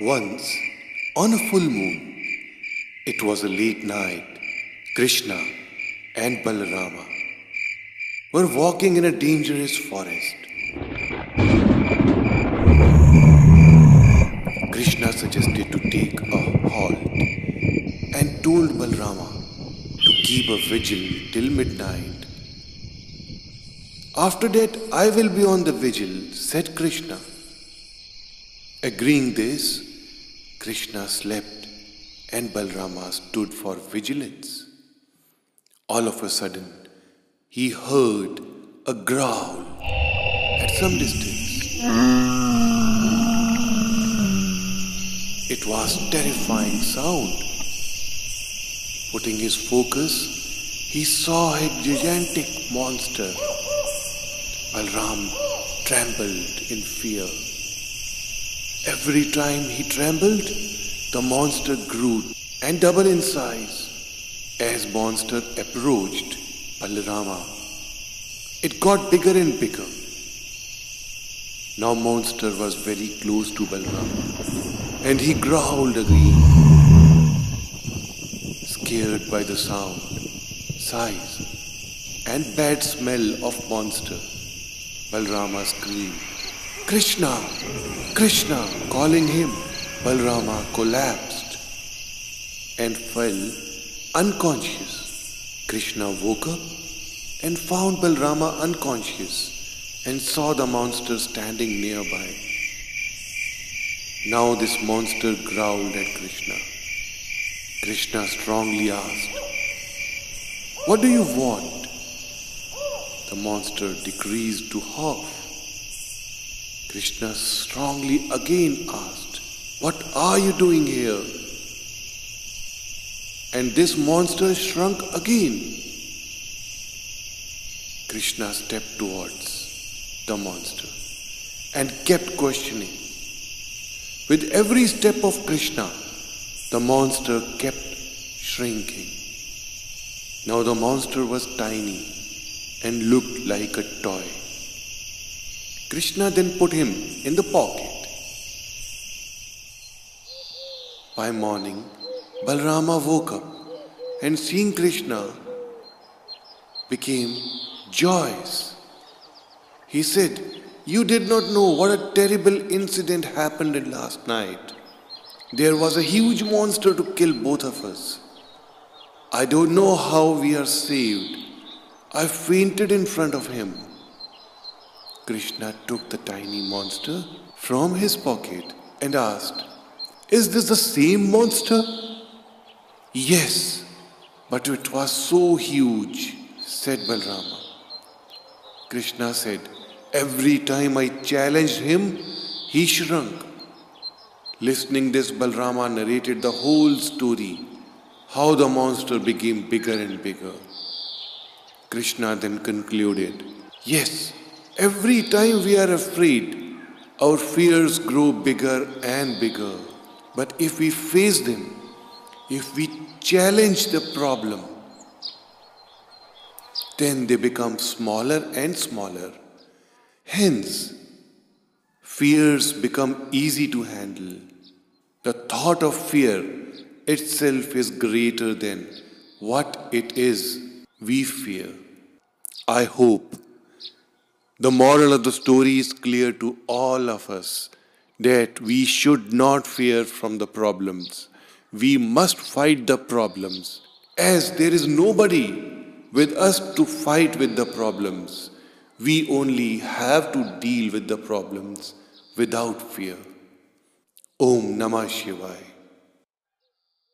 Once, on a full moon, it was a late night, Krishna and Balarama were walking in a dangerous forest. Krishna suggested to take a halt and told Balarama to keep a vigil till midnight. After that, I will be on the vigil, said Krishna. Agreeing this, Krishna slept and Balrama stood for vigilance. All of a sudden, he heard a growl at some distance. It was a terrifying sound. Putting his focus, he saw a gigantic monster. Balram trembled in fear. Every time he trembled, the monster grew and doubled in size. As monster approached Balarama, it got bigger and bigger. Now monster was very close to Balarama and he growled again. Scared by the sound, size and bad smell of monster, Balarama screamed. Krishna, Krishna, calling him, Balrama collapsed and fell unconscious. Krishna woke up and found Balrama unconscious and saw the monster standing nearby. Now this monster growled at Krishna. Krishna strongly asked, What do you want? The monster decreased to half. Krishna strongly again asked, What are you doing here? And this monster shrunk again. Krishna stepped towards the monster and kept questioning. With every step of Krishna, the monster kept shrinking. Now the monster was tiny and looked like a toy. Krishna then put him in the pocket. By morning, Balrama woke up and seeing Krishna became joyous. He said, You did not know what a terrible incident happened last night. There was a huge monster to kill both of us. I don't know how we are saved. I fainted in front of him. Krishna took the tiny monster from his pocket and asked, Is this the same monster? Yes, but it was so huge, said Balrama. Krishna said, Every time I challenged him, he shrunk. Listening this, Balrama narrated the whole story, how the monster became bigger and bigger. Krishna then concluded, Yes, Every time we are afraid, our fears grow bigger and bigger. But if we face them, if we challenge the problem, then they become smaller and smaller. Hence, fears become easy to handle. The thought of fear itself is greater than what it is we fear. I hope the moral of the story is clear to all of us that we should not fear from the problems. We must fight the problems as there is nobody with us to fight with the problems. We only have to deal with the problems without fear. Om Namah Shivaya.